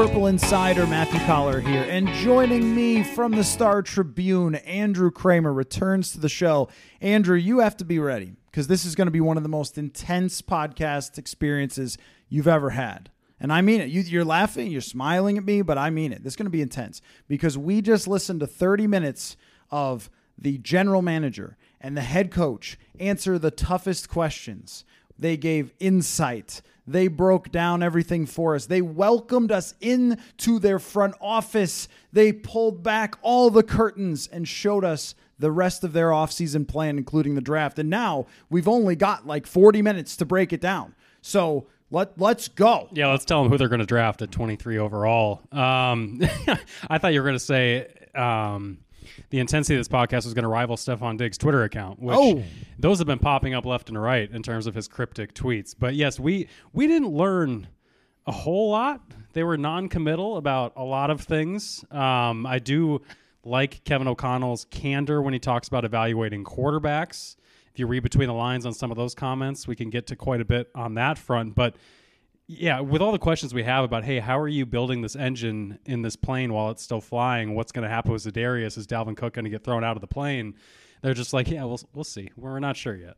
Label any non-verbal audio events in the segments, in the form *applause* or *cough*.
Purple Insider. Matthew Coller here, and joining me from the Star Tribune, Andrew Krammer returns to the show. Andrew, you have to be ready because this is going to be one of the most intense podcast experiences you've ever had. And I mean it. You, you're laughing, you're smiling at me, but I mean it. This is going to be intense because we just listened to 30 minutes of the general manager and the head coach answer the toughest questions. They gave insight. They broke down everything for us. They welcomed us into their front office. They pulled back all the curtains and showed us the rest of their offseason plan, including the draft. And now we've only got like 40 minutes to break it down. So let, let's go. Yeah, let's tell them who they're going to draft at 23 overall. Um, *laughs* I thought you were going to say um, the intensity of this podcast was going to rival Stefon Diggs' Twitter account, which Oh. those have been popping up left and right in terms of his cryptic tweets. But yes, we we didn't learn a whole lot. They were non-committal about a lot of things. Um, I do like Kevin O'Connell's candor when he talks about evaluating quarterbacks. If you read between the lines on some of those comments, we can get to quite a bit on that front. But yeah, with all the questions we have about, hey, how are you building this engine in this plane while it's still flying? What's going to happen with Za'Darius? Is Dalvin Cook going to get thrown out of the plane? They're just like, yeah, we'll we'll see. We're not sure yet.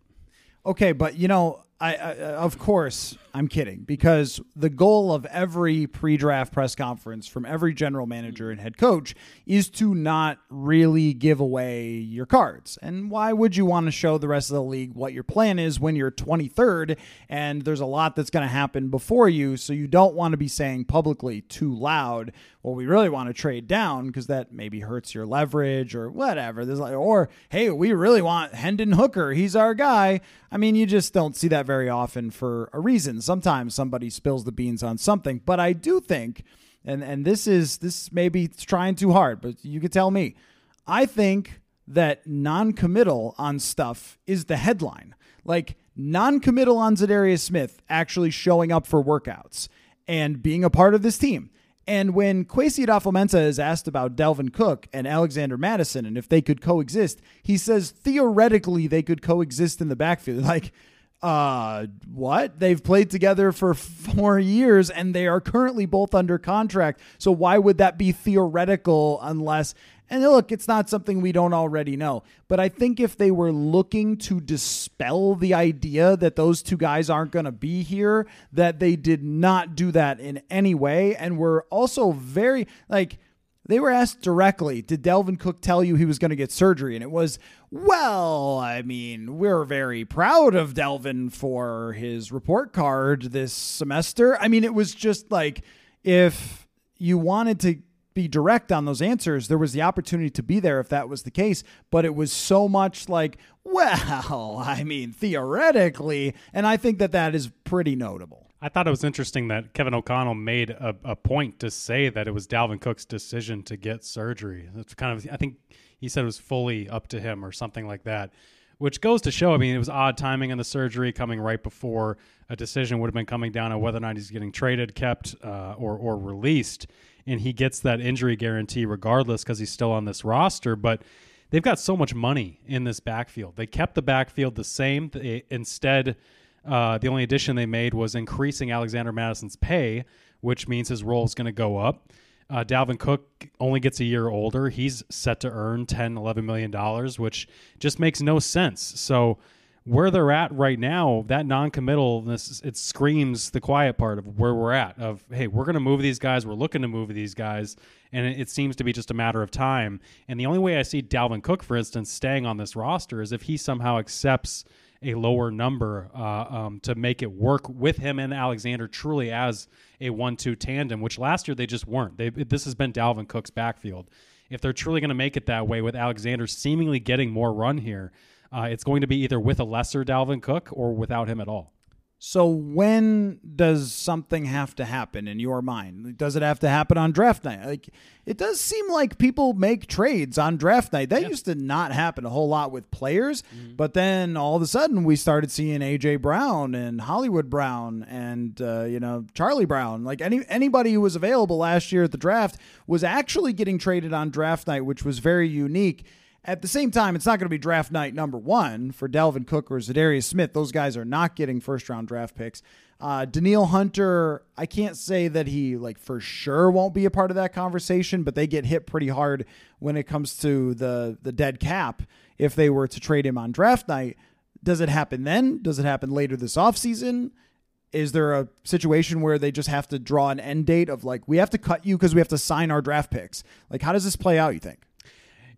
Okay, but you know, I, I uh, of course I'm kidding because the goal of every pre-draft press conference from every general manager and head coach is to not really give away your cards. And why would you want to show the rest of the league what your plan is when you're 23rd and there's a lot that's going to happen before you, so you don't want to be saying publicly too loud, well we really want to trade down because that maybe hurts your leverage or whatever. There's like or hey, we really want Hendon Hooker. He's our guy. I mean, you just don't see that very often for a reason. Sometimes somebody spills the beans on something, but I do think, and and this is this maybe trying too hard, but you could tell me. I think that non-committal on stuff is the headline. Like non-committal on Za'Darius Smith actually showing up for workouts and being a part of this team. And when Kwesi Adofo-Mensah is asked about Dalvin Cook and Alexander Mattison and if they could coexist, he says theoretically they could coexist in the backfield. *laughs* Like, uh, what? They've played together for four years and they are currently both under contract. So why would that be theoretical unless? And look, it's not something we don't already know. But I think if they were looking to dispel the idea that those two guys aren't going to be here, that they did not do that in any way. And were also very, like, they were asked directly, did Dalvin Cook tell you he was going to get surgery? And it was, well, I mean, we're very proud of Dalvin for his report card this semester. I mean, it was just like if you wanted to be direct on those answers, there was the opportunity to be there if that was the case. But it was so much like, well, *laughs* I mean, theoretically. And I think that that is pretty notable. I thought it was interesting that Kevin O'Connell made a, a point to say that it was Dalvin Cook's decision to get surgery. That's kind of, I think he said it was fully up to him or something like that, which goes to show. I mean, it was odd timing on the surgery coming right before a decision would have been coming down on whether or not he's getting traded, kept, uh, or or released, and he gets that injury guarantee regardless because he's still on this roster, but. They've got so much money in this backfield. They kept the backfield the same. They, instead, uh, the only addition they made was increasing Alexander Mattison's pay, which means his role is going to go up. Uh, Dalvin Cook only gets a year older. He's set to earn 10, 11 million dollars, which just makes no sense. So where they're at right now, that non-committalness it screams the quiet part of where we're at. Of hey, we're going to move these guys. We're looking to move these guys, and it, it, seems to be just a matter of time. And the only way I see Dalvin Cook, for instance, staying on this roster is if he somehow accepts a lower number uh, um, to make it work with him and Alexander truly as a one-two tandem, which last year they just weren't. They, this has been Dalvin Cook's backfield. If they're truly going to make it that way with Alexander seemingly getting more run here uh, it's going to be either with a lesser Dalvin Cook or without him at all. So when does something have to happen in your mind? Does it have to happen on draft night? Like it does seem like people make trades on draft night. That used to not happen a whole lot with players, mm-hmm. but then all of a sudden we started seeing AJ Brown and Hollywood Brown and uh, you know Charlie Brown. Like any anybody who was available last year at the draft was actually getting traded on draft night, which was very unique. At the same time, it's not going to be draft night number one for Dalvin Cook or Za'Darius Smith. Those guys are not getting first round draft picks. Uh, Danielle Hunter, I can't say that he like for sure won't be a part of that conversation, but they get hit pretty hard when it comes to the the dead cap if they were to trade him on draft night. Does it happen then? Does it happen later this offseason? Is there a situation where they just have to draw an end date of like we have to cut you because we have to sign our draft picks? Like how does this play out, you think?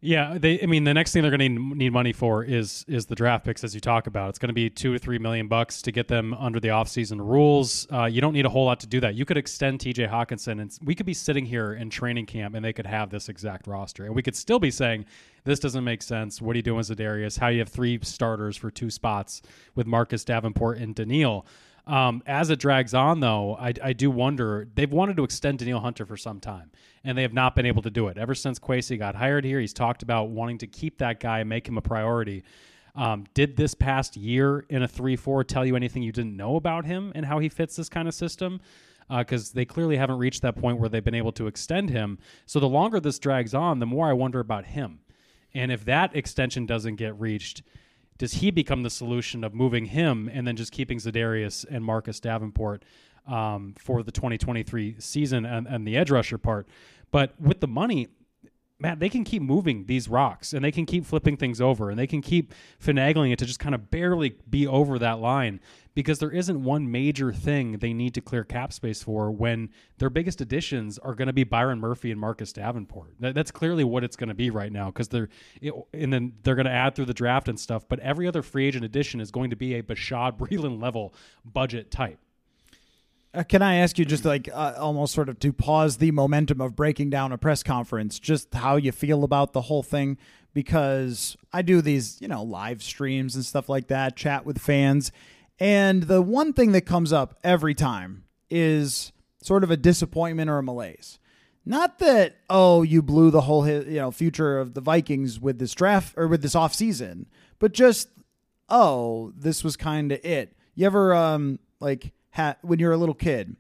Yeah, they. I mean, the next thing they're going to need money for is is the draft picks, as you talk about. It's going to be two to three million bucks to get them under the offseason rules. Uh, you don't need a whole lot to do that. You could extend T.J. Hockenson, and we could be sitting here in training camp, and they could have this exact roster, and we could still be saying this doesn't make sense. What are you doing, with Za'Darius? How you have three starters for two spots with Marcus Davenport and Danielle? Um, as it drags on, though, I, I, do wonder. They've wanted to extend Danielle Hunter for some time, and they have not been able to do it. Ever since Kwesi got hired here, he's talked about wanting to keep that guy and make him a priority. Um, did this past year in a 3 4 tell you anything you didn't know about him and how he fits this kind of system? Because uh, they clearly haven't reached that point where they've been able to extend him. So the longer this drags on, the more I wonder about him. And if that extension doesn't get reached, does he become the solution of moving him and then just keeping Za'Darius and Marcus Davenport um, for the 2023 season and, and the edge rusher part? But with the money, man, they can keep moving these rocks and they can keep flipping things over and they can keep finagling it to just kind of barely be over that line because there isn't one major thing they need to clear cap space for when their biggest additions are going to be Byron Murphy and Marcus Davenport. That's clearly what it's going to be right now because they're it, and then they're going to add through the draft and stuff. But every other free agent addition is going to be a Bashaud *laughs* Breeland level budget type. Uh, can I ask you just like uh, almost sort of to pause the momentum of breaking down a press conference, just how you feel about the whole thing? Because I do these, you know, live streams and stuff like that, chat with fans. And the one thing that comes up every time is sort of a disappointment or a malaise. Not that, oh, you blew the whole you know future of the Vikings with this draft or with this offseason, but just, oh, this was kind of it. You ever um like ha- when you're a little kid,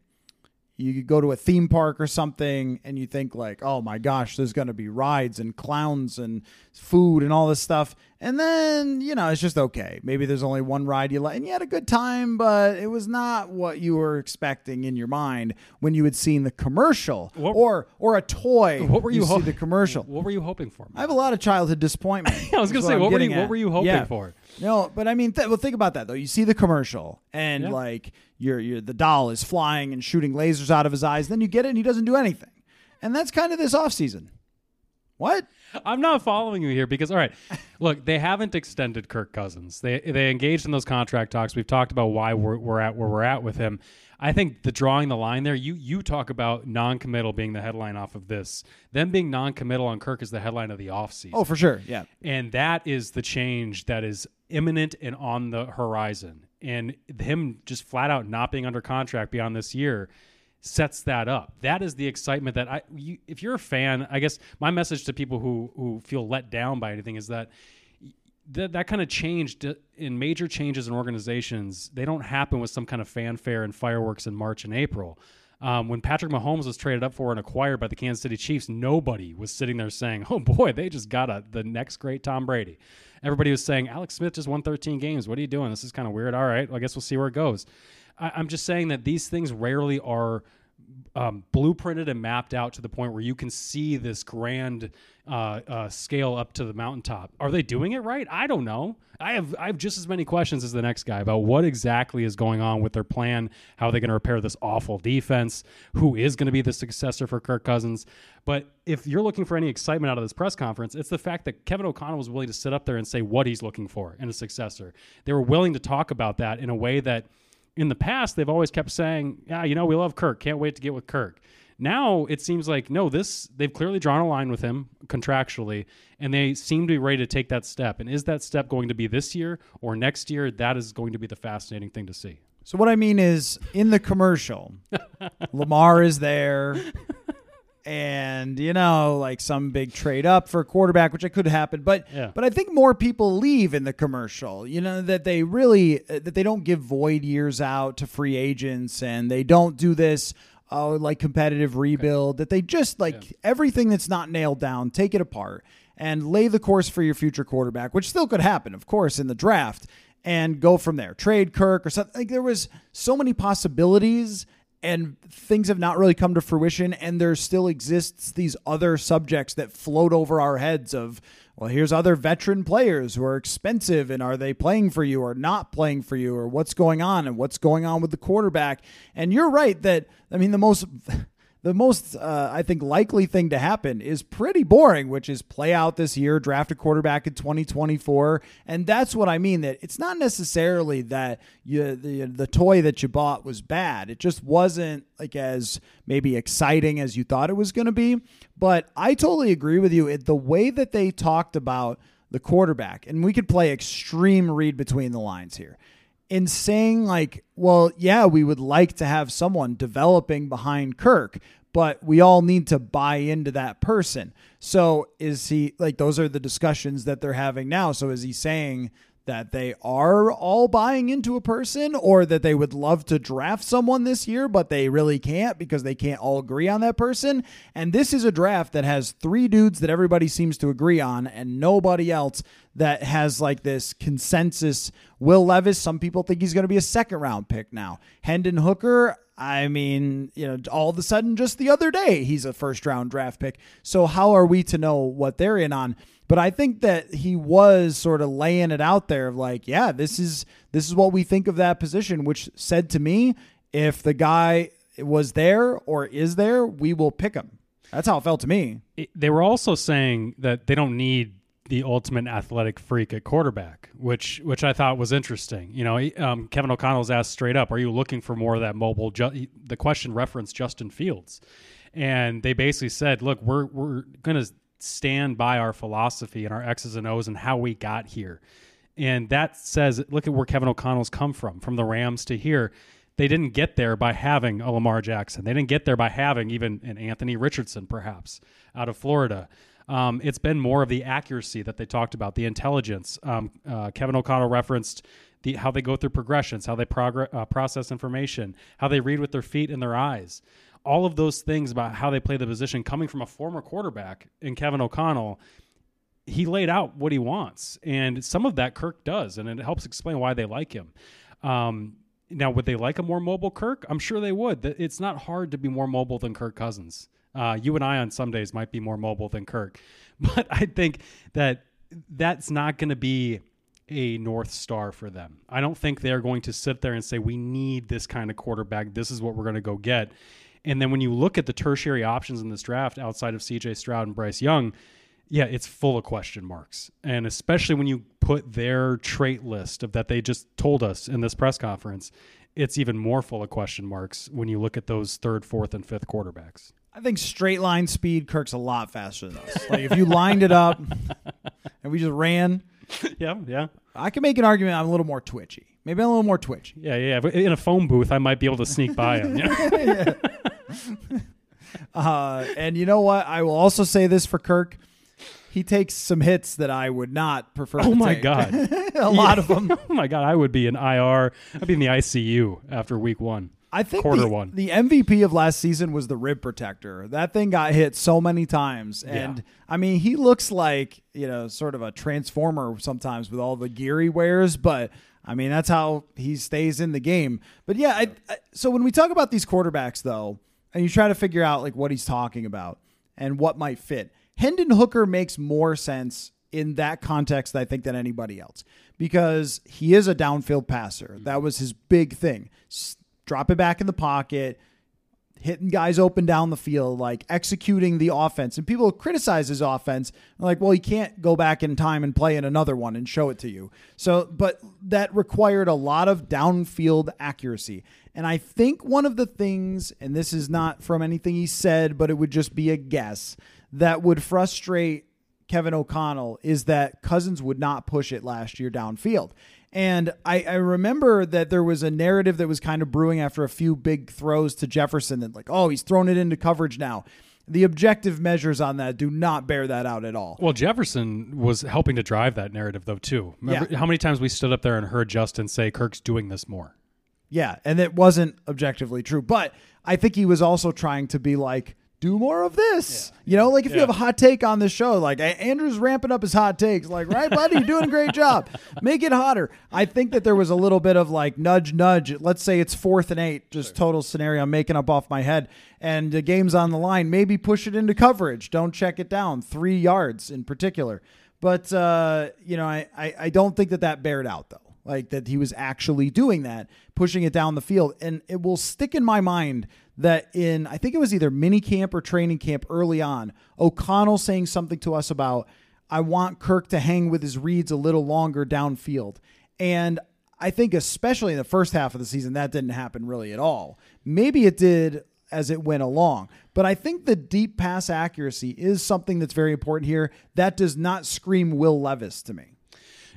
you go to a theme park or something and you think like, oh my gosh, there's going to be rides and clowns and food and all this stuff. And then, you know, it's just okay. Maybe there's only one ride you like and you had a good time, but it was not what you were expecting in your mind when you had seen the commercial what, or or a toy. What were you, you ho- the commercial? What were you hoping for? I have a lot of childhood disappointment. *laughs* I was going to say, what were you what were you hoping yeah. for? No, but I mean, th- well, think about that though. You see the commercial, and yeah. like your your the doll is flying and shooting lasers out of his eyes. Then you get it, and he doesn't do anything, and that's kind of this off season. What? I'm not following you here because all right, look, they haven't extended Kirk Cousins. They they engaged in those contract talks. We've talked about why we're, we're at where we're at with him. I think the drawing the line there, you you talk about non-committal being the headline off of this. Them being non-committal on Kirk is the headline of the offseason. Oh, for sure. Yeah. And that is the change that is imminent and on the horizon. And him just flat out not being under contract beyond this year sets that up. That is the excitement that I you, if you're a fan, I guess my message to people who who feel let down by anything is that that that kind of changed in major changes in organizations. They don't happen with some kind of fanfare and fireworks in March and April. Um, when Patrick Mahomes was traded up for and acquired by the Kansas City Chiefs, nobody was sitting there saying, "Oh boy, they just got a, the next great Tom Brady." Everybody was saying, "Alex Smith just won 13 games. What are you doing? This is kind of weird." All right, well, I guess we'll see where it goes. I, I'm just saying that these things rarely are um, blueprinted and mapped out to the point where you can see this grand uh, uh, scale up to the mountaintop. Are they doing it right? I don't know. I have I have just as many questions as the next guy about what exactly is going on with their plan. How are they going to repair this awful defense? Who is going to be the successor for Kirk Cousins? But if you're looking for any excitement out of this press conference, it's the fact that Kevin O'Connell was willing to sit up there and say what he's looking for in a successor. They were willing to talk about that in a way that in the past they've always kept saying, "Yeah, you know, we love Kirk. Can't wait to get with Kirk." Now it seems like no, this they've clearly drawn a line with him contractually, and they seem to be ready to take that step. And is that step going to be this year or next year? That is going to be the fascinating thing to see. So what I mean is, in the commercial, *laughs* Lamar is there, and you know, like some big trade up for a quarterback, which I could happen, but Yeah. but I think more people leave in the commercial. You know that they really uh, that they don't give void years out to free agents, and they don't do this. Uh, like competitive rebuild that they just like everything that's not nailed down take it apart and lay the course for your future quarterback which still could happen of course in the draft and go from there. Trade Kirk or something. Like there was so many possibilities and things have not really come to fruition and there still exists these other subjects that float over our heads of well here's other veteran players who are expensive and are they playing for you or not playing for you or what's going on and what's going on with the quarterback. And you're right that i mean the most the most uh, I think likely thing to happen is pretty boring, which is play out this year, draft a quarterback in 2024, and that's what I mean. That it's not necessarily that you the the toy that you bought was bad. It just wasn't like as maybe exciting as you thought it was going to be. But I totally agree with you. It, the way that they talked about the quarterback, and we could play extreme read between the lines here in saying like, well, yeah, we would like to have someone developing behind Kirk, but we all need to buy into that person. So is he like those are the discussions that they're having now. So is he saying that they are all buying into a person or that they would love to draft someone this year, but they really can't because they can't all agree on that person. And this is a draft that has three dudes that everybody seems to agree on and nobody else that has like this consensus. Will Levis, some people think he's going to be a second round pick now. Hendon Hooker, I mean, you know, all of a sudden, just the other day, he's a first round draft pick. So, how are we to know what they're in on? But I think that he was sort of laying it out there of like, yeah, this is this is what we think of that position, which said to me, if the guy was there or is there, we will pick him. That's how it felt to me. It- they were also saying that they don't need the ultimate athletic freak at quarterback, which which I thought was interesting. You know, um, Kevin O'Connell's asked straight up, "Are you looking for more of that mobile?" Ju- the question referenced Justin Fields, and they basically said, "Look, we're we're going to stand by our philosophy and our X's and O's and how we got here." And that says, look at where Kevin O'Connell's come from, from the Rams to here. They didn't get there by having a Lamar Jackson. They didn't get there by having even an Anthony Richardson, perhaps, out of Florida. Um, it's been more of the accuracy that they talked about, the intelligence. Um, uh, Kevin O'Connell referenced the how they go through progressions, how they uh, process information, how they read with their feet and their eyes. All of those things about how they play the position, coming from a former quarterback in Kevin O'Connell, he laid out what he wants, and some of that Kirk does, and it helps explain why they like him. Um, now, would they like a more mobile Kirk? I'm sure they would. It's not hard to be more mobile than Kirk Cousins. Uh, you and I on some days might be more mobile than Kirk, *laughs* but I think that that's not going to be a north star for them. I don't think they're going to sit there and say we need this kind of quarterback. This is what we're going to go get. And then when you look at the tertiary options in this draft outside of CJ Stroud and Bryce Young, yeah, it's full of question marks. And especially when you put their trait list of that they just told us in this press conference, it's even more full of question marks when you look at those third, fourth, and fifth quarterbacks. I think straight line speed, Kirk's a lot faster than us. Like if you lined it up *laughs* and we just ran, *laughs* yeah, yeah. I can make an argument I'm a little more twitchy. Maybe I'm a little more twitchy. Yeah, yeah. But In a phone booth, I might be able to sneak by *laughs* him. Yeah. *laughs* Uh, and you know what? I will also say this for Kirk. He takes some hits that I would not prefer. Oh my take. God. a lot of them. oh my God, I would be in IR. I'd be in the ICU after week one. I think Quarter the, one. the MVP of last season was the rib protector. That thing got hit so many times, and Yeah. I mean, he looks like you know, sort of a transformer sometimes with all the gear he wears. But I mean, that's how he stays in the game. But yeah, I, I, so when we talk about these quarterbacks, though, and you try to figure out like what he's talking about and what might fit. Hendon Hooker makes more sense in that context, I think, than anybody else because he is a downfield passer. Mm-hmm. That was his big thing. Drop it back in the pocket, hitting guys open down the field, like executing the offense. And people criticize his offense, like, well, he can't go back in time and play in another one and show it to you. So, but that required a lot of downfield accuracy. And I think one of the things, and this is not from anything he said, but it would just be a guess, that would frustrate Kevin O'Connell is that Cousins would not push it last year downfield. And I, I, remember that there was a narrative that was kind of brewing after a few big throws to Jefferson that, like, oh, he's thrown it into coverage now. The objective measures on that do not bear that out at all. Well, Jefferson was helping to drive that narrative, though, too. Remember Yeah. how many times we stood up there and heard Justin say Kirk's doing this more? Yeah, and it wasn't objectively true. But I think he was also trying to be like, do more of this. You know, like if you have a hot take on this show, like Andrew's ramping up his hot takes, like, right, buddy, you're doing a great job. Make it hotter. I think that there was a little bit of like nudge, nudge. Let's say it's fourth and eight, just total scenario I'm making up off my head. And the game's on the line. Maybe push it into coverage. Don't check it down. Three yards in particular. But, uh, you know, I, I, I don't think that that bared out, though like that he was actually doing that, pushing it down the field. And it will stick in my mind that in, I think it was either mini camp or training camp early on, O'Connell saying something to us about, I want Kirk to hang with his reads a little longer downfield. And I think, especially in the first half of the season, that didn't happen really at all. Maybe it did as it went along. But I think the deep pass accuracy is something that's very important here. That does not scream Will Levis to me.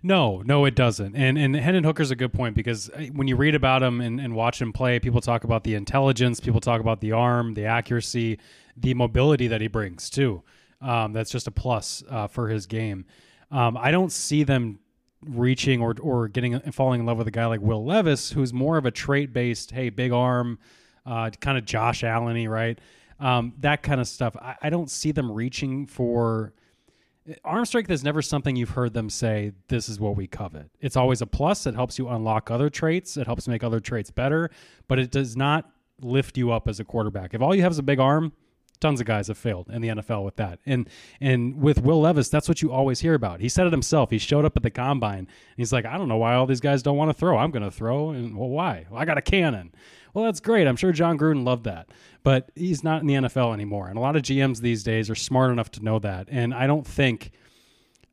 No, no, it doesn't. And and Hendon Hooker's a good point because uh, when you read about him and, and watch him play, people talk about the intelligence, people talk about the arm, the accuracy, the mobility that he brings too. Um, that's just a plus uh, for his game. Um, I don't see them reaching or or getting falling in love with a guy like Will Levis, who's more of a trait based, hey, big arm, uh, kind of Josh Allen-y, right? Um, that kind of stuff. I, I don't see them reaching for arm strength is never something you've heard them say this is what we covet. It's always a plus. It helps you unlock other traits. It helps make other traits better but it does not lift you up as a quarterback. If all you have is a big arm tons of guys have failed in the NFL with that. And and with Will Levis that's what you always hear about. He said it himself. He showed up at the combine. And he's like I don't know why all these guys don't want to throw. I'm going to throw and well why? Well, I got a cannon well that's great. I'm sure Jon Gruden loved that. But he's not in the NFL anymore. And a lot of GMs these days are smart enough to know that. And I don't think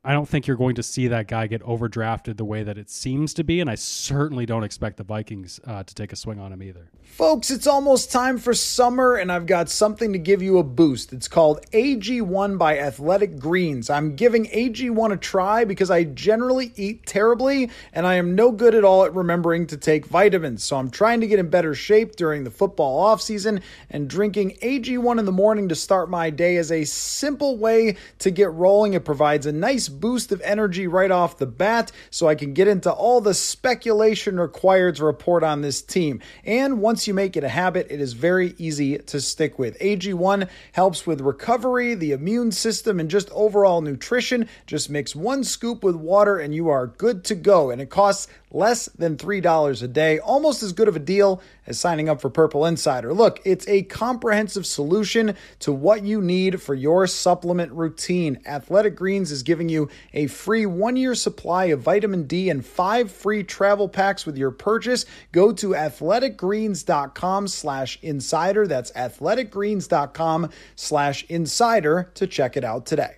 I don't think you're going to see that guy get overdrafted the way that it seems to be, and I certainly don't expect the Vikings uh, to take a swing on him either. Folks, it's almost time for summer, and I've got something to give you a boost. It's called AG1 by Athletic Greens. I'm giving AG1 a try because I generally eat terribly, and I am no good at all at remembering to take vitamins. So I'm trying to get in better shape during the football offseason, and drinking AG1 in the morning to start my day is a simple way to get rolling. It provides a nice boost of energy right off the bat, so I can get into all the speculation required to report on this team. And once you make it a habit, it is very easy to stick with. AG1 helps with recovery, the immune system, and just overall nutrition. Just mix one scoop with water and you are good to go. And it costs less than $3 a day, almost as good of a deal as signing up for Purple Insider. Look, it's a comprehensive solution to what you need for your supplement routine. Athletic Greens is giving you a free one year supply of vitamin D and five free travel packs with your purchase. Go to athleticgreens.com slash insider. That's athleticgreens.com slash insider to check it out today.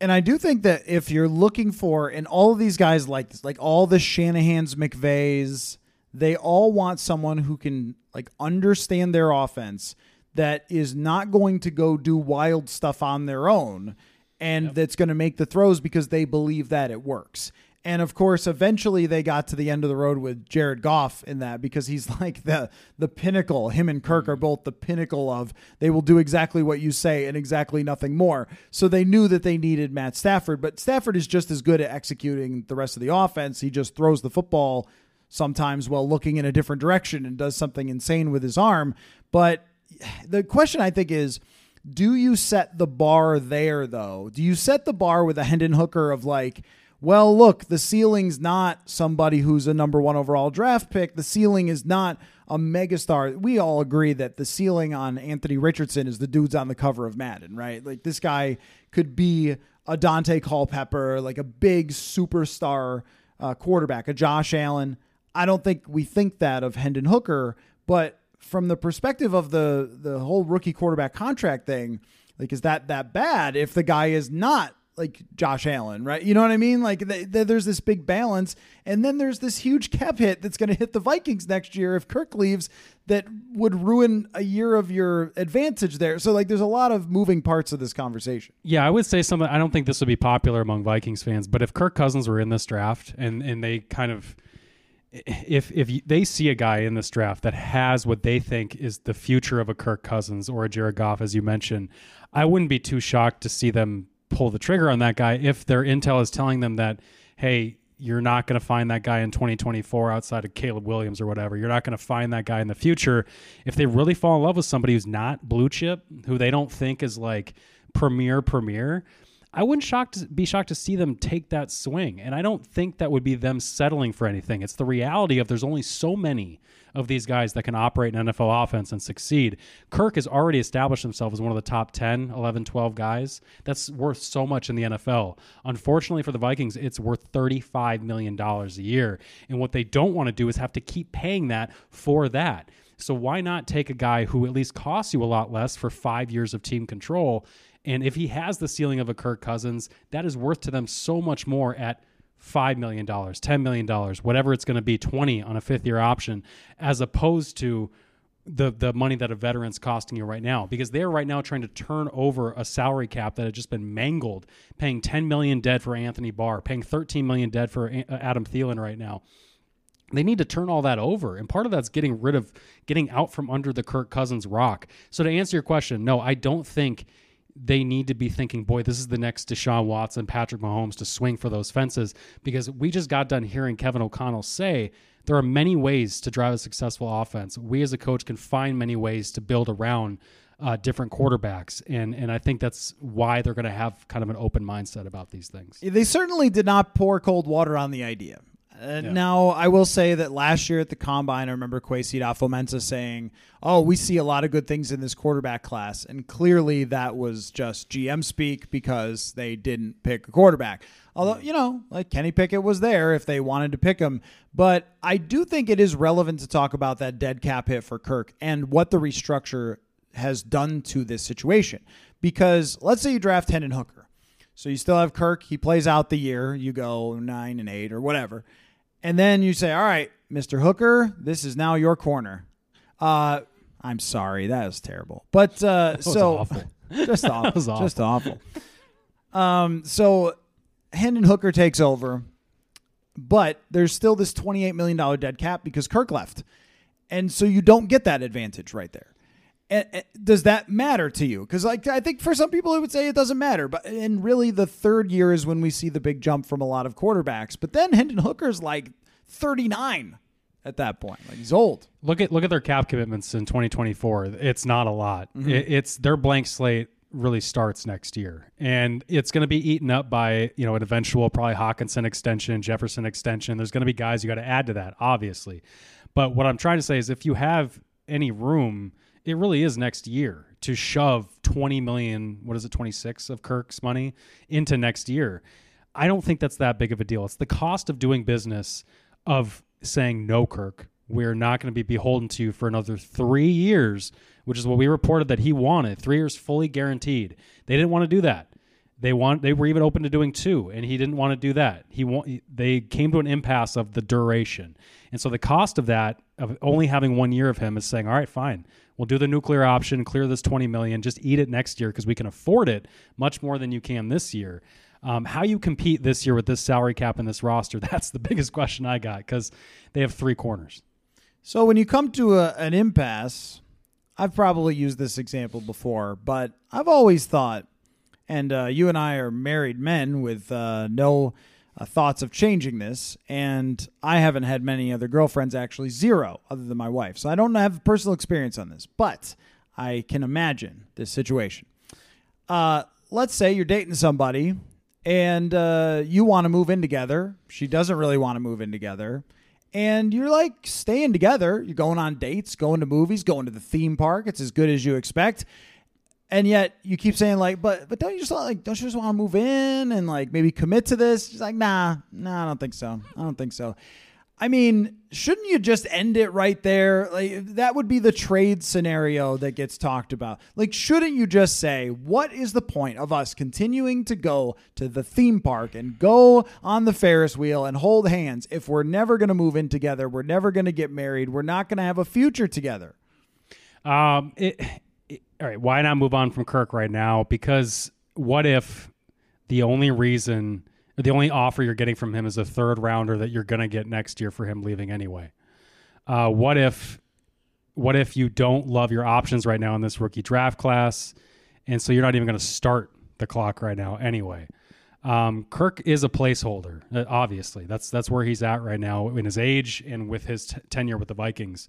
And I do think that if you're looking for, and all of these guys like this, like all the Shanahan's, McVays, they all want someone who can like understand their offense that is not going to go do wild stuff on their own and that's going to make the throws because they believe that it works. And of course, eventually they got to the end of the road with Jared Goff in that because he's *laughs* like the the pinnacle. Him and Kirk are mm-hmm. both the pinnacle of they will do exactly what you say and exactly nothing more. So they knew that they needed Matt Stafford, but Stafford is just as good at executing the rest of the offense. He just throws the football sometimes while looking in a different direction and does something insane with his arm. But *sighs* the question I think is do you set the bar there though? Do you set the bar with a Hendon Hooker of like well, look, the ceiling's not somebody who's a number one overall draft pick. The ceiling is not a megastar. We all agree that the ceiling on Anthony Richardson is the dudes on the cover of Madden, right? Like this guy could be a Daunte Culpepper, like a big superstar uh, quarterback, a Josh Allen. I don't think we think that of Hendon Hooker, but from the perspective of the the whole rookie quarterback contract thing, like is that that bad if the guy is not like Josh Allen, right? You know what I mean? Like th- th- there's this big balance, and then there's this huge cap hit that's going to hit the Vikings next year if Kirk leaves. That would ruin a year of your advantage there. So like, there's a lot of moving parts of this conversation. Yeah, I would say something. I don't think this would be popular among Vikings fans, but if Kirk Cousins were in this draft and and they kind of if if they see a guy in this draft that has what they think is the future of a Kirk Cousins or a Jared Goff, as you mentioned, I wouldn't be too shocked to see them pull the trigger on that guy if their intel is telling them that, hey, you're not going to find that guy in 2024 outside of Caleb Williams or whatever. You're not going to find that guy in the future. If they really fall in love with somebody who's not blue chip, who they don't think is like premier premier, I wouldn't shocked be shocked to see them take that swing. And I don't think that would be them settling for anything. It's the reality of there's only so many of these guys that can operate an NFL offense and succeed. Kirk has already established himself as one of the top 10, 11, 12 guys. That's worth so much in the NFL. Unfortunately for the Vikings, it's worth $35 million a year. And what they don't want to do is have to keep paying that for that. So why not take a guy who at least costs you a lot less for five years of team control? And if he has the ceiling of a Kirk Cousins, that is worth to them so much more at $5 million, $10 million, whatever it's going to be, 20 on a fifth year option, as opposed to the the money that a veteran's costing you right now. Because they're right now trying to turn over a salary cap that had just been mangled paying 10 million dead for Anthony Barr paying 13 million dead for uh, Adam Thielen right now. They need to turn all that over and part of that's getting rid of getting out from under the Kirk Cousins rock. So to answer your question no I don't think they need to be thinking, boy, this is the next Deshaun Watson, Patrick Mahomes to swing for those fences because we just got done hearing Kevin O'Connell say there are many ways to drive a successful offense. We as a coach can find many ways to build around uh, different quarterbacks, and and I think that's why they're going to have kind of an open mindset about these things. They certainly did not pour cold water on the idea. Uh, yeah. Now, I will say that last year at the combine, I remember Kwesi Adofo-Mensah saying, "Oh, we see a lot of good things in this quarterback class," and clearly that was just GM speak because they didn't pick a quarterback. Although you know, like Kenny Pickett was there if they wanted to pick him, but I do think it is relevant to talk about that dead cap hit for Kirk and what the restructure has done to this situation. Because let's say you draft Hendon Hooker. So you still have Kirk. He plays out the year. You go nine and eight or whatever. And then you say, all right, Mr. Hooker, this is now your corner. Uh, I'm sorry, that was terrible. But uh, *laughs* so awful. *laughs* just *laughs* awful, awful, just awful. Um, so Hendon Hooker takes over, but there's still this 28 million dollar dead cap because Kirk left, and so you don't get that advantage right there. And, and does that matter to you? Because like I think for some people it would say it doesn't matter, but and really the third year is when we see the big jump from a lot of quarterbacks. But then Hendon Hooker's like 39 at that point. Like he's old. Look at look at their cap commitments in 2024. It's not a lot. Mm-hmm. It, it's their blank slate really starts next year, and it's going to be eaten up by you know an eventual probably Hockenson extension, Jefferson extension. There's going to be guys you got to add to that, obviously. But what I'm trying to say is if you have any room it really is next year to shove 20 million, what is it, 26 of Kirk's money into next year. I don't think that's that big of a deal. It's the cost of doing business of saying, no, Kirk, we're not going to be beholden to you for another three years, which is what we reported that he wanted. Three years fully guaranteed. They didn't want to do that. They want they were even open to doing two, and he didn't want to do that. He want they came to an impasse of the duration, and so the cost of that of only having one year of him is saying, all right, fine, We'll do the nuclear option, clear this 20 million, just eat it next year because we can afford it much more than you can this year. Um, how you compete this year with this salary cap and this roster, *laughs* that's the biggest question I got because they have three corners. So when you come to a, an impasse, I've probably used this example before, but I've always thought, and uh, you and I are married men with uh, no uh, thoughts of changing this, and I haven't had many other girlfriends, actually, zero, other than my wife. So I don't have personal experience on this, but I can imagine this situation. Uh, let's say you're dating somebody and uh, you want to move in together. She doesn't really want to move in together. And you're like staying together. You're going on dates, going to movies, going to the theme park. It's as good as you expect. And yet you keep saying like, but but don't you just like don't you just want to move in and like maybe commit to this? She's like, nah, nah, I don't think so. I don't think so. I mean, shouldn't you just end it right there? Like that would be the trade scenario that gets talked about. Like shouldn't you just say, what is the point of us continuing to go to the theme park and go on the Ferris wheel and hold hands if we're never going to move in together, we're never going to get married, we're not going to have a future together? Um, it, all right, why not move on from Kirk right now? Because what if the only reason the only offer you're getting from him is a third rounder that you're going to get next year for him leaving anyway. Uh, what if what if you don't love your options right now in this rookie draft class, and so you're not even going to start the clock right now anyway? Um, Kirk is a placeholder. Uh, obviously, that's that's where he's at right now in his age and with his t- tenure with the Vikings.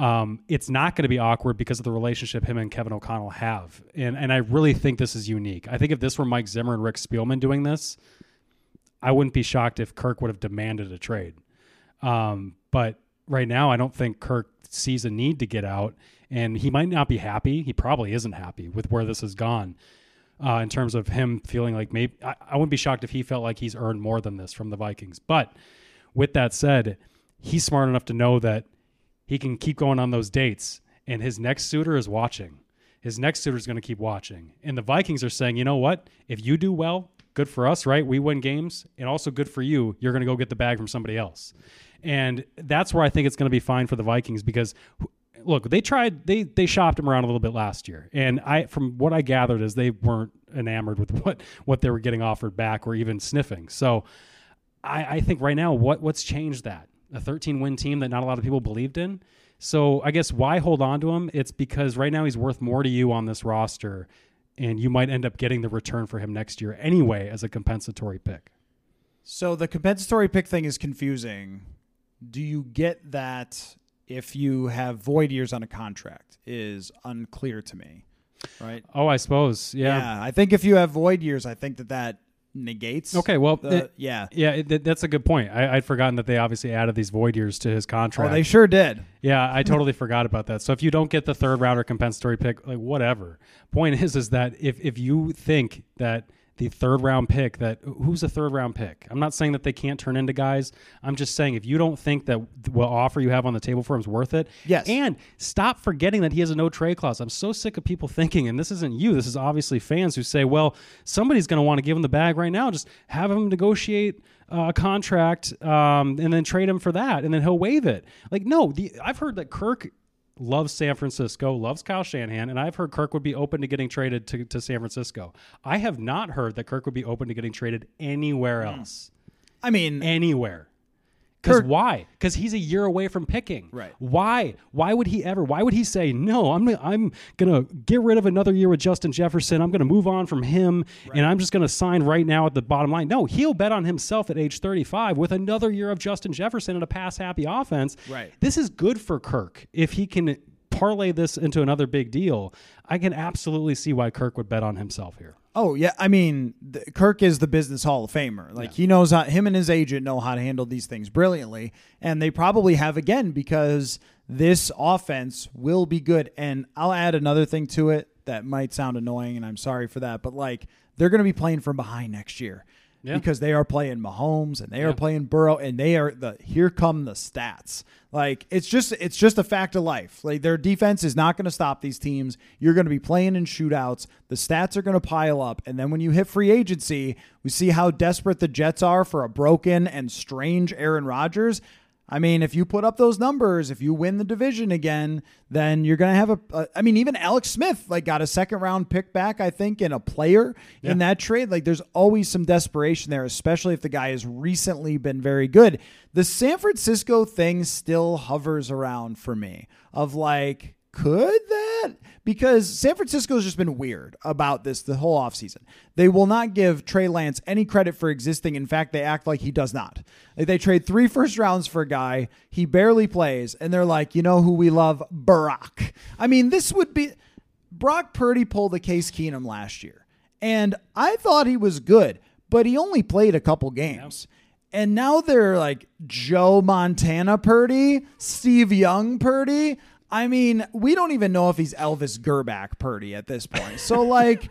Um, it's not going to be awkward because of the relationship him and Kevin O'Connell have, and and I really think this is unique. I think if this were Mike Zimmer and Rick Spielman doing this, I wouldn't be shocked if Kirk would have demanded a trade. Um, but right now, I don't think Kirk sees a need to get out, and he might not be happy. He probably isn't happy with where this has gone. Uh, in terms of him feeling like maybe I, I wouldn't be shocked if he felt like he's earned more than this from the Vikings. But with that said, he's smart enough to know that he can keep going on those dates, and his next suitor is watching. His next suitor is going to keep watching, and the Vikings are saying, you know what? If you do well, good for us, right? We win games, and also good for you. You're going to go get the bag from somebody else, and that's where I think it's going to be fine for the Vikings because look, they tried they they shopped him around a little bit last year, and I from what I gathered is they weren't enamored with what what they were getting offered back or even sniffing. So I, I think right now what what's changed that a 13 win team that not a lot of people believed in. So I guess why hold on to him? It's because right now he's worth more to you on this roster and you might end up getting the return for him next year anyway as a compensatory pick. So the compensatory pick thing is confusing. Do you get that if you have void years on a contract is unclear to me, right? Oh, I suppose. Yeah. Yeah, I think if you have void years, I think that that negates. Okay, well, the, it- yeah. Yeah, it, that's a good point. I, I'd forgotten that they obviously added these void years to his Oh, contract. they sure did. Yeah, I totally *laughs* forgot about that. So if you don't get the third round or compensatory pick, like whatever. Point is, is that if if you think that the third round pick, that who's a third round pick? I'm not saying that they can't turn into guys. I'm just saying if you don't think that what offer you have on the table for him is worth it, Yes. And stop forgetting that he has a no trade clause. I'm so sick of people *laughs* thinking, and this isn't you. This is obviously fans who say, well, somebody's going to want to give him the bag right now. Just have him negotiate uh, a contract um, and then trade him for that, and then he'll waive it. Like, no, the, I've heard that Kirk loves San Francisco, loves Kyle Shanahan, and I've heard Kirk would be open to getting traded to, to San Francisco. I have not heard that Kirk would be open to getting traded anywhere hmm. else. I mean, Anywhere. Because why? Because he's a year away from picking. Right. Why? Why would he ever? Why would he say no? I'm I'm gonna get rid of another year with Justin Jefferson. I'm gonna move on from him, and I'm just gonna sign right now at the bottom line. No, he'll bet on himself at age 35 with another year of Justin Jefferson and a pass happy offense. Right. This is good for Kirk if he can parlay this into another big deal. I can absolutely see why Kirk would bet on himself here. Oh yeah, I mean, th- Kirk is the business Hall of Famer. Like he knows how him and his agent know how to handle these things brilliantly, and they probably have again because this offense will be good. And I'll add another thing to it that might sound annoying, and I'm sorry for that, but like they're going to be playing from behind next year. Yeah. Because they are playing Mahomes and they are playing Burrow and they are the here come the stats. Like it's just it's just a fact of life. Like their defense is not going to stop these teams. You're going to be playing in shootouts. The stats are going to pile up, and then when you hit free agency, we see how desperate the Jets are for a broken and strange Aaron Rodgers. I mean, if you put up those numbers, if you win the division again, then you're going to have a, a. I mean, even Alex Smith like got a second round pick back, I think, in a player in that trade. Like, there's always some desperation there, especially if the guy has recently been very good. The San Francisco thing still hovers around for me of like, could that? Because San Francisco's just been weird about this the whole offseason. They will not give Trey Lance any credit for existing. In fact, they act like he does not. They trade three first rounds for a guy, he barely plays, and they're like, you know who we love? Brock. I mean, this would be Brock Purdy pulled the Case Keenum last year, and I thought he was good. but he only played a couple games. And now they're like Joe Montana Purdy, Steve Young Purdy. I mean, we don't even know if he's Elvis Grbac Purdy at this point. So, like,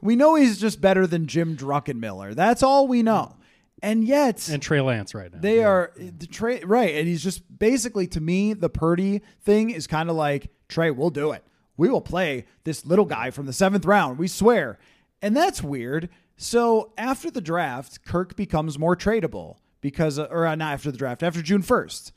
we know he's just better than Jim Druckenmiller. That's all we know. And yet, and Trey Lance right now. they are the Trey right, and he's just basically to me the Purdy thing is kind of like Trey. We'll do it. We will play this little guy from the seventh round. We swear, and that's weird. So after the draft, Kirk becomes more tradable because, or uh, not after the draft, after June first.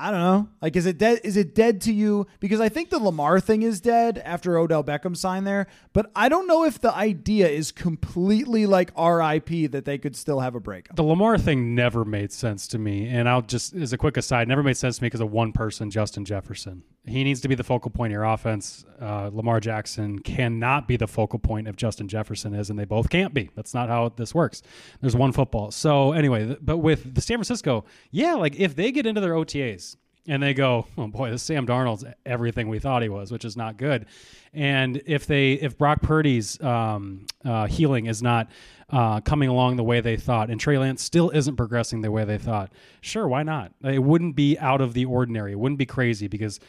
I don't know. Like, is it dead? Is it dead to you? Because I think the Lamar thing is dead after Odell Beckham signed there. But I don't know if the idea is completely like RIP that they could still have a breakup. the Lamar thing never made sense to me. And I'll just, as a quick aside, never made sense to me because of one person, Justin Jefferson. He needs to be the focal point of your offense. Uh, Lamar Jackson cannot be the focal point if Justin Jefferson is, and they both can't be. That's not how this works. There's one football. So, anyway, th- but with the San Francisco, yeah, like if they get into their OTAs, and they go, oh boy, this Sam Darnold's everything we thought he was, which is not good. And if they, if Brock Purdy's um, uh, healing is not uh, coming along the way they thought, and Trey Lance still isn't progressing the way they thought, sure, why not? It wouldn't be out of the ordinary. It wouldn't be crazy because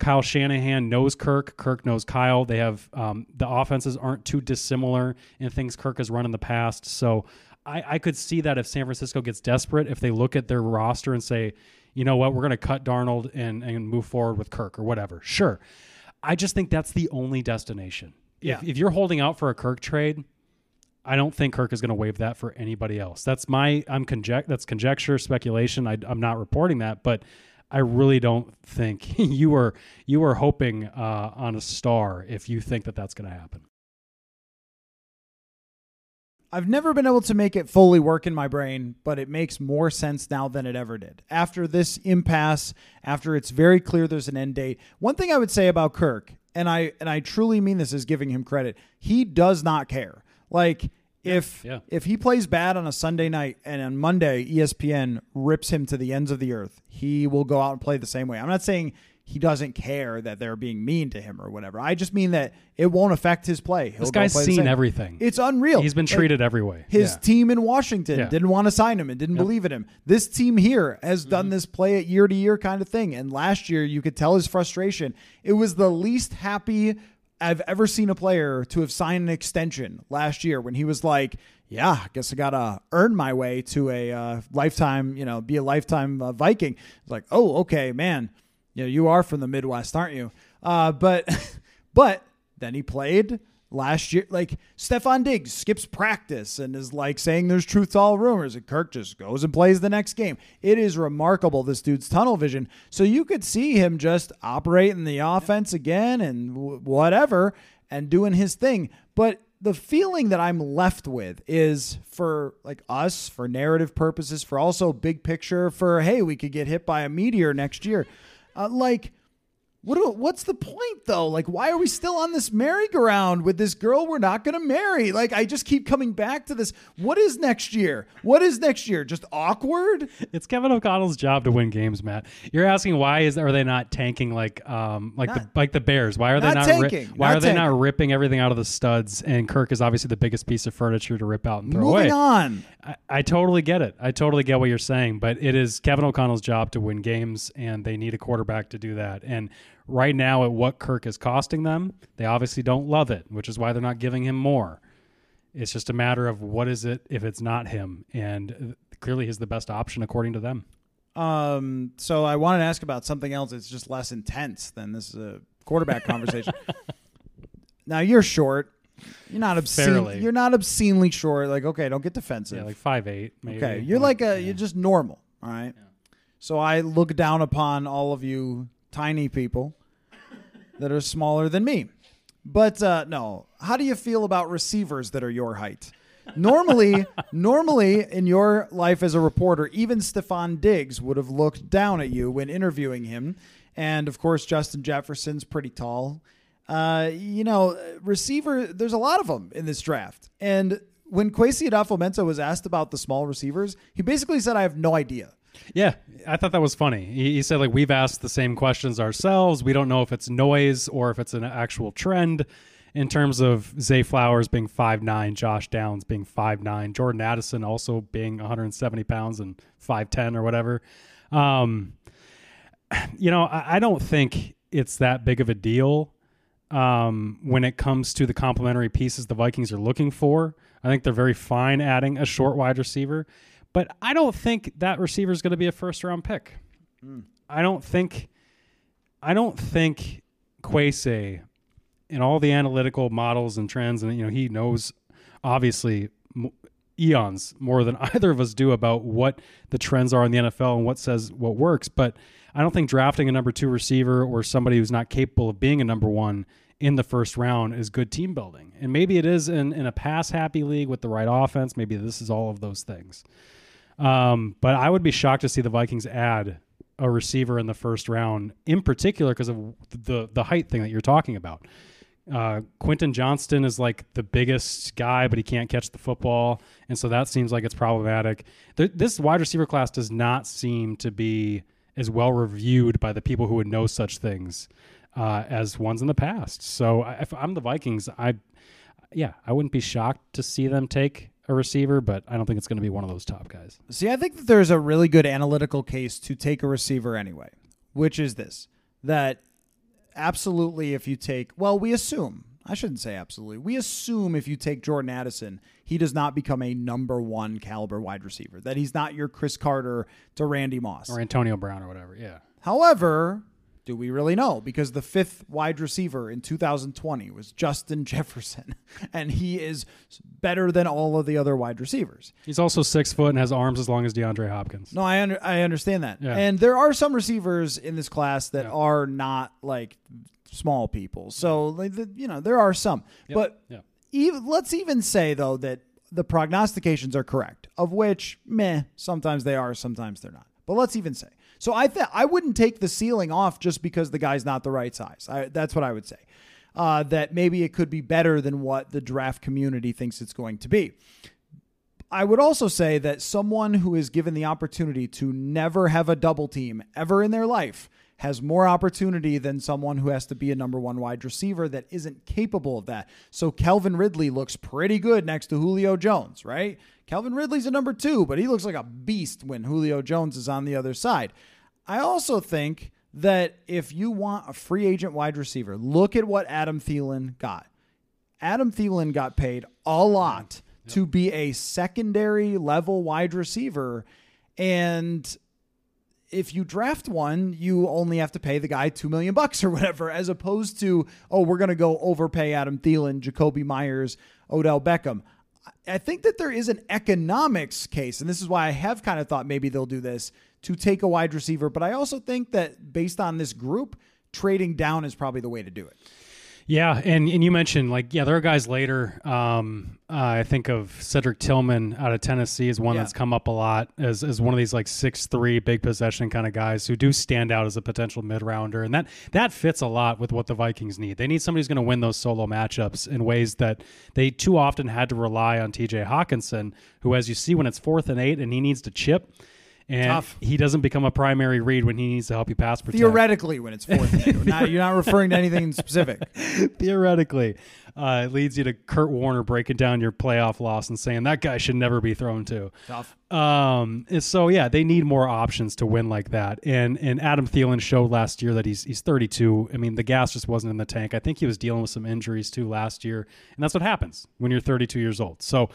Kyle Shanahan knows Kirk. Kirk knows Kyle. They have um, the offenses aren't too dissimilar in things Kirk has run in the past. So I, I could see that if San Francisco gets desperate, if they look at their roster and say, you know what, we're going to cut Darnold and, and move forward with Kirk or whatever. Sure. I just think that's the only destination. Yeah. If, if you're holding out for a Kirk trade, I don't think Kirk is going to waive that for anybody else. That's my I'm conject that's conjecture speculation. I, I'm not reporting that, but I really don't think *laughs* you are you are hoping uh, on a star if you think that that's going to happen. I've never been able to make it fully work in my brain, but it makes more sense now than it ever did. After this impasse, after it's very clear there's an end date. One thing I would say about Kirk, and I and I truly mean this as giving him credit, he does not care. Like if Yeah. if he plays bad on a Sunday night and on Monday ESPN rips him to the ends of the earth, he will go out and play the same way. I'm not saying he doesn't care that they're being mean to him or whatever. I just mean that it won't affect his play. He'll This guy's play seen everything. It's unreal. He's been Like, treated every way. his Yeah. team in Washington Yeah. didn't want to sign him and didn't believe in him. This team here has done Mm-hmm. this play it year to year kind of thing. And last year, you could tell his frustration. It was the least happy I've ever seen a player to have signed an extension last year when he was like, yeah, I guess I got to earn my way to a uh, lifetime, you know, be a lifetime uh, Viking. It's like, oh, okay, man. You know, you are from the Midwest, aren't you? Uh, but, *laughs* but then he played last year. Like Stefon Diggs skips practice and is like saying there's truth to all rumors, and Kirk just goes and plays the next game. It is remarkable this dude's tunnel vision. So you could see him just operating the offense again and w- whatever and doing his thing. But the feeling that I'm left with is for like us, for narrative purposes, for also big picture, for hey, we could get hit by a meteor next year. Uh, like, what do, what's the point though? Like, why are we still on this merry-go-round with this girl we're not going to marry? Like, I just keep coming back to this. What is next year? What is next year? Just awkward? It's Kevin O'Connell's job to win games, Matt. You're asking why is are they not tanking like um like the like the Bears? Why are they not not, ri- why not are they not ripping everything out of the studs? And Kirk is obviously the biggest piece of furniture to rip out and throw Moving away. on. I, I totally get it. I totally get what you're saying, but it is Kevin O'Connell's job to win games, and they need a quarterback to do that. And right now, at what Kirk is costing them, they obviously don't love it, which is why they're not giving him more. It's just a matter of what is it if it's not him, and clearly he's the best option according to them. Um, so I wanted to ask about something else. It's just less intense than this uh, quarterback conversation. *laughs* now you're short. You're not obscene. Fairly. You're not obscenely short. Like, okay, don't get defensive. Yeah, like five eight, maybe. Okay, you're like a you're just normal, all right. So I look down upon all of you tiny people that are smaller than me. But uh, no, how do you feel about receivers that are your height? Normally, *laughs* normally in your life as a reporter, even Stefon Diggs would have looked down at you when interviewing him, and of course Justin Jefferson's pretty tall. Uh, you know, receiver. There's a lot of them in this draft, and when Kwesi Adofo-Mensah was asked about the small receivers, he basically said, "I have no idea." Yeah, I thought that was funny. He, he said like we've asked the same questions ourselves. We don't know if it's noise or if it's an actual trend. in terms of Zay Flowers being five nine, Josh Downs being five nine, Jordan Addison also being 170 pounds and 5'10 or whatever. Um, *sighs* you know, I, I don't think it's that big of a deal um, when it comes to the complementary pieces the Vikings are looking for. I think they're very fine adding a short wide receiver, but I don't think that receiver is going to be a first round pick. Mm. I don't think, I don't think Kwesi in all the analytical models and trends, and you know he knows obviously eons more than *laughs* either of us do about what the trends are in the NFL and what says what works. But I don't think drafting a number two receiver or somebody who's not capable of being a number one in the first round is good team building. And maybe it is in, in a pass happy league with the right offense. Maybe this is all of those things. Um, but I would be shocked to see the Vikings add a receiver in the first round, in particular because of the the height thing that you're talking about. Uh, Quentin Johnston is like the biggest guy, but he can't catch the football, and so that seems like it's problematic. this wide receiver class does not seem to be as well reviewed by the people who would know such things uh, as ones in the past. So if I'm the Vikings, I yeah, I wouldn't be shocked to see them take a receiver, but I don't think it's going to be one of those top guys. See, I think that there's a really good analytical case to take a receiver anyway, which is this that absolutely if you take well, we assume I shouldn't say absolutely. We assume if you take Jordan Addison, he does not become a number one caliber wide receiver. That he's not your Cris Carter to Randy Moss or Antonio Brown or whatever. Yeah. However, do we really know? Because the fifth wide receiver in 2020 was Justin *laughs* Jefferson, and he is better than all of the other wide receivers. He's also six foot and has arms as long as DeAndre Hopkins. No, I under, I understand that. Yeah. And there are some receivers in this class that yeah. are not like small people. So like the, you know there are some, yep. but yep. Even, let's even say though that the prognostications are correct, of which meh sometimes they are, sometimes they're not. But let's even say. So I th- I wouldn't take the ceiling off just because the guy's not the right size. I, that's what I would say. Uh, that maybe it could be better than what the draft community thinks it's going to be. I would also say that someone who is given the opportunity to never have a double team ever in their life has more opportunity than someone who has to be a number one wide receiver that isn't capable of that. So Calvin Ridley looks pretty good next to Julio Jones, right? Calvin Ridley's a number two, but he looks like a beast when Julio Jones is on the other side. I also think that if you want a free agent wide receiver, look at what Adam Thielen got. Adam Thielen got paid a lot yep. to be a secondary level wide receiver. And if you draft one, you only have to pay the guy two million bucks *laughs* or whatever, as opposed to, oh, we're gonna go overpay Adam Thielen, Jakobi Meyers, Odell Beckham. I think that there is an economics case, and this is why I have kind of thought maybe they'll do this to take a wide receiver. But I also think that based on this group, trading down is probably the way to do it. Yeah, and, and you mentioned like yeah, there are guys later. Um, uh, I think of Cedric Tillman out of Tennessee is one yeah. that's come up a lot as, as one of these like six three big possession kind of guys who do stand out as a potential mid rounder, and that that fits a lot with what the Vikings need. They need somebody who's going to win those solo matchups in ways that they too often had to rely on T.J. Hockenson, who, as you see, when it's fourth and eight and he needs to chip and Tough. he doesn't become a primary read when he needs to help you pass protect. Theoretically, when it's fourth and *laughs* not, you're not referring to anything *laughs* specific. Theoretically, uh, it leads you to Kurt Warner breaking down your playoff loss and saying that guy should never be thrown to. Tough. Um, so yeah, they need more options to win like that. And and Adam Thielen showed last year that he's he's 32. I mean, the gas just wasn't in the tank. I think he was dealing with some injuries too last year, and that's what happens when you're 32 years old. So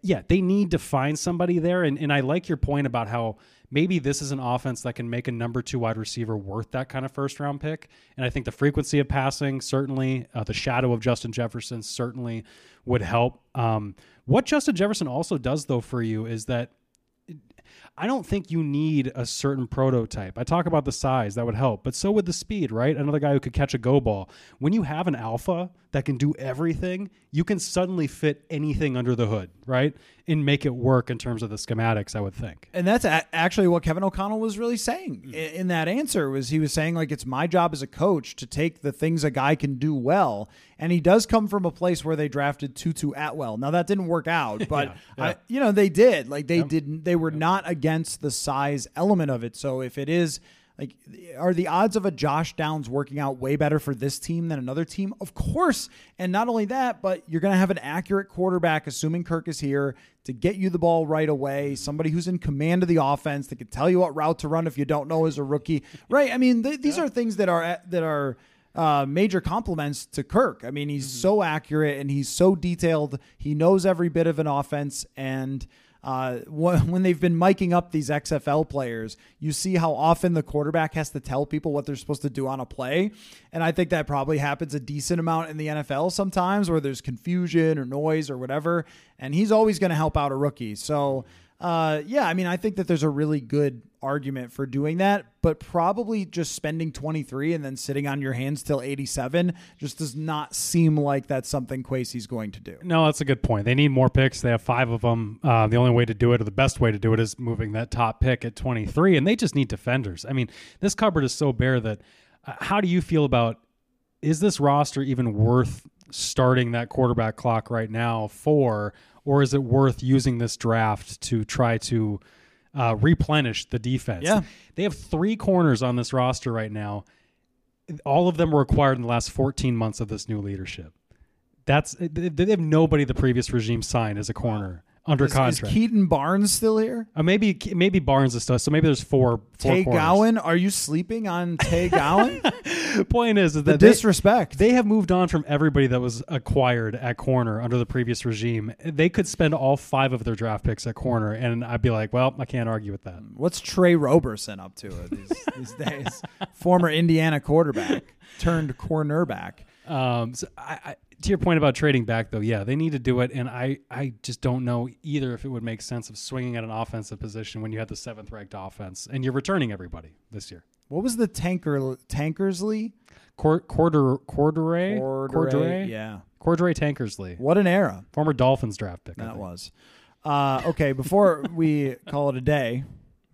yeah, they need to find somebody there. And, and I like your point about how maybe this is an offense that can make a number two wide receiver worth that kind of first round pick. And I think the frequency of passing, certainly, uh, the shadow of Justin Jefferson certainly would help. Um, what Justin Jefferson also does, though, for you is that I don't think you need a certain prototype. I talk about the size, that would help, but so would the speed, right? Another guy who could catch a go ball. When you have an alpha that can do everything, you can suddenly fit anything under the hood, right? And make it work in terms of the schematics, I would think. And that's a- actually what Kevin O'Connell was really saying mm. in that answer was he was saying like it's my job as a coach to take the things a guy can do well. And he does come from a place where they drafted Tutu Atwell. Now that didn't work out, *laughs* but yeah, yeah. I, you know they did. Like they yep. didn't they were yep. not against the size element of it. So if it is Like, are the odds of a Josh Downs working out way better for this team than another team? Of course. And not only that, but you're going to have an accurate quarterback, assuming Kirk is here, to get you the ball right away. Somebody who's in command of the offense that can tell you what route to run if you don't know as a rookie. *laughs* Right. I mean, th- these are things that are that are uh, major compliments to Kirk. I mean, he's mm-hmm. so accurate and he's so detailed. He knows every bit of an offense. And uh, *laughs* when they've been miking up these XFL players, you see how often the quarterback has to tell people what they're supposed to do on a play. And I think that probably happens a decent amount in the NFL sometimes where there's confusion or noise or whatever. And he's always going to help out a rookie. So, uh, yeah, I mean, I think that there's a really good argument for doing that, but probably just spending 23 and then sitting on your hands till 87 just does not seem like that's something Kwesi's going to do. No, that's a good point. They need more picks. They have five of them. Uh, the only way to do it, or the best way to do it, is moving that top pick at 23, and they just need defenders. I mean, this cupboard is so bare that uh, how do you feel about is this roster even worth starting that quarterback clock right now for? or is it worth using this draft to try to uh, replenish the defense? Yeah. They have three corners on this roster right now. All of them were acquired in the last 14 months of this new leadership. That's they have nobody the previous regime signed as a corner under is, contract. Is Keaton Barnes still here? Uh, maybe maybe Barnes is still. So maybe there's four. four Tay Gowan, are you sleeping on Tay Gowan? *laughs* Point is, is the that disrespect. They, they have moved on from everybody that was acquired at corner under the previous regime. They could spend all five of their draft picks at corner, and I'd be like, well, I can't argue with that. What's Tre Roberson up to these, *laughs* these days? Former Indiana quarterback turned cornerback. Um, so I, I to your point about trading back, though, yeah, they need to do it, and I, I just don't know either if it would make sense of swinging at an offensive position when you had the seventh ranked offense and you're returning everybody this year. What was the tanker Tankersley? Quarter Cordrea Cordrea yeah Cordrea Tankersley. What an era! Former Dolphins draft pick. That was. Uh, okay, before *laughs* we call it a day,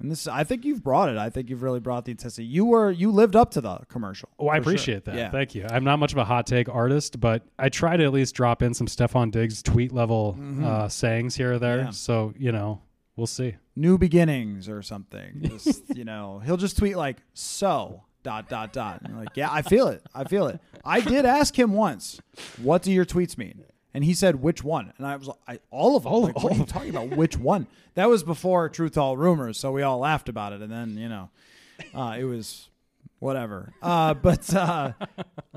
and this, I think you've brought it. I think you've really brought the intensity. You were, you lived up to the commercial. Oh, I appreciate sure. that. Yeah. Thank you. I'm not much of a hot take artist, but I try to at least drop in some Stefon Diggs tweet level mm-hmm. uh, sayings here or there. Yeah. So you know, we'll see. New beginnings or something. Just *laughs* you know, he'll just tweet like so dot dot dot. like, yeah, I feel it. I feel it. I did ask him once, what do your tweets mean? And he said, which one? And I was like, all of them. All, like, all what are you talking about? Which one? That was before Truth All Rumors, so we all laughed about it. And then, you know, uh, it was whatever. Uh, but uh,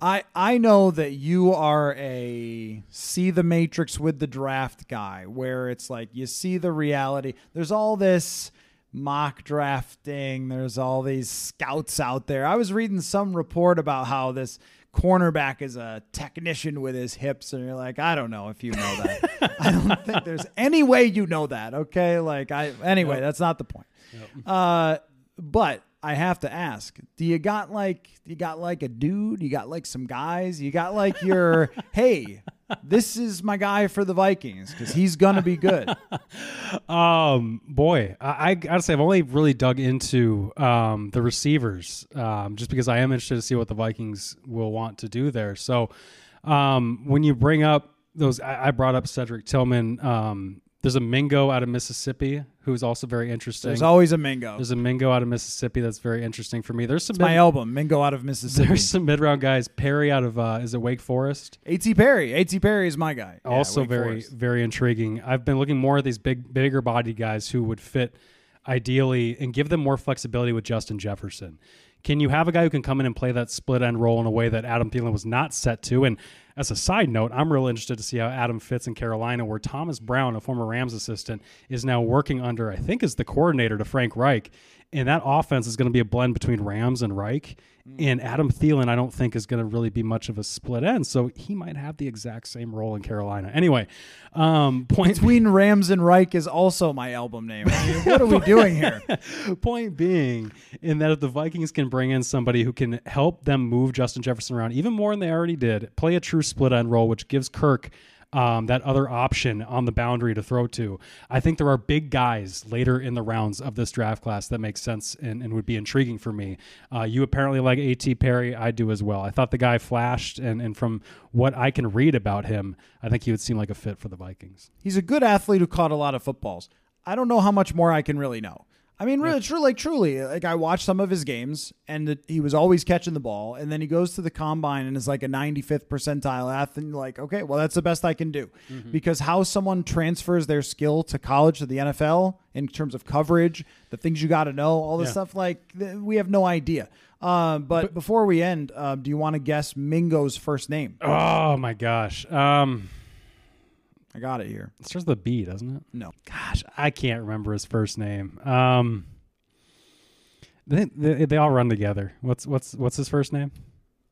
I I know that you are a see the matrix with the draft guy, where it's like you see the reality. There's all this mock drafting. There's all these scouts out there. I was reading some report about how this cornerback is a technician with his hips and you're like i don't know if you know that. I don't *laughs* think there's any way you know that okay? Like i anyway yep. that's not the point. Yep. uh but i have to ask do you got like you got like a dude? You got like some guys? You got like your *laughs* hey this is my guy for the Vikings because he's gonna be good. *laughs* um, boy, I, I, gotta say I've only really dug into um, the receivers um, just because I am interested to see what the Vikings will want to do there. So um, when you bring up those, I, I brought up Cedric Tillman. Um, there's a Mingo out of Mississippi who's also very interesting. There's always a Mingo. There's a Mingo out of Mississippi that's very interesting for me. There's some mid- my album, Mingo out of *laughs* Mississippi. There's some mid round guys. Perry out of uh, is it Wake Forest? A.T. Perry. A.T. Perry is my guy. Also very Forest. very intriguing. I've been looking more at these big bigger body guys who would fit ideally and give them more flexibility with Justin Jefferson. Can you have a guy who can come in and play that split end role in a way that Adam Thielen was not set to? And as a side note, I'm real interested to see how Adam fits in Carolina, where Thomas Brown, a former Rams assistant, is now working under, I think, is the coordinator to Frank Reich. And that offense is going to be a blend between Rams and Reich. And Adam Thielen, I don't think, is going to really be much of a split end. So he might have the exact same role in Carolina. Anyway, um, *laughs* point between Rams and Reich is also my album name. I mean, what are we doing here? *laughs* point being, in that if the Vikings can bring in somebody who can help them move Justin Jefferson around even more than they already did, play a true split end role, which gives Kirk um, that other option on the boundary to throw to. I think there are big guys later in the rounds of this draft class that make sense and, and would be intriguing for me. Uh, you apparently like A.T. Perry. I do as well. I thought the guy flashed, and, and from what I can read about him, I think he would seem like a fit for the Vikings. He's a good athlete who caught a lot of footballs. I don't know how much more I can really know. I mean, really, true, like truly, like I watched some of his games, and the, he was always catching the ball, and then he goes to the combine and is like a 95th percentile athlete. And you're like, okay, well, that's the best I can do, because how someone transfers their skill to college to the NFL in terms of coverage, the things you got to know, all this Yeah. stuff, like th- we have no idea. Uh, but, before we end, uh, do you want to guess Mingo's first name? Oh my gosh. Um, I got it here. it starts with a B, doesn't it? No, Gosh, I can't remember his first name. Um, they, they, they all run together. What's what's what's his first name?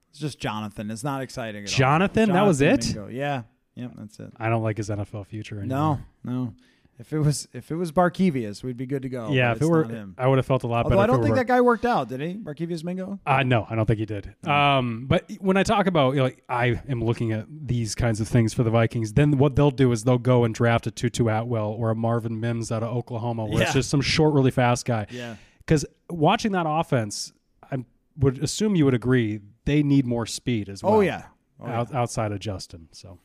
it's just Jonathan. It's not exciting. At all. Jonathan? That was Jonathan it? Mingo. Yeah, yep, that's it. I don't like his NFL future anymore. No, no. If it was if it was Barkevius, we'd be good to go. yeah, if it were, him. I would have felt a lot Although better. I don't think that guy worked out, did he? Barkevius Mingo. Uh, no, I don't think he did. Um, but when I talk about, you know, like, I am looking at these kinds of things for the Vikings, then what they'll do is they'll go and draft a Tutu Atwell or a Marvin Mims out of Oklahoma, where Yeah. it's just some short, really fast guy. Yeah. Because watching that offense, I would assume you would agree they need more speed as well. Oh yeah. Oh, yeah. out, outside of Justin. So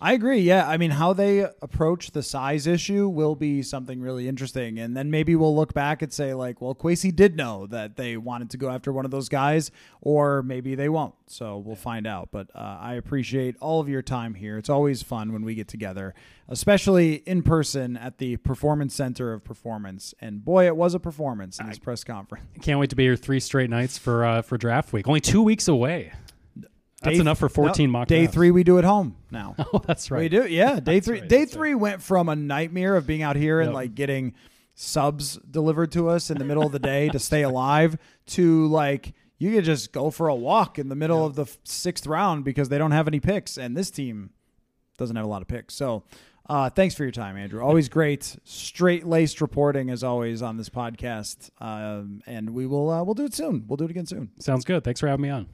I agree. Yeah, I mean, how they approach the size issue will be something really interesting, and then maybe we'll look back and say like, well, Kwesi did know that they wanted to go after one of those guys, or maybe they won't. So we'll find out. But uh, I appreciate all of your time here. It's always fun when we get together, especially in person at the Performance Center of Performance. And boy, it was a performance in this press conference. can't wait to be here three straight nights for uh, for draft week. Only two weeks away. That's enough for 14 no, mock Day drafts. three, we do it home now. *laughs* Oh, that's right. We do, yeah. Day three, right, day three went from a nightmare of being out here and Yep. like getting subs delivered to us in the middle of the day to stay alive to like you could just go for a walk in the middle of the sixth round because they don't have any picks and this team doesn't have a lot of picks. So, uh, thanks for your time, Andrew. Always great, straight laced reporting as always on this podcast. Um, and we will uh, we'll do it soon. We'll do it again soon. Sounds good. Thanks for having me on.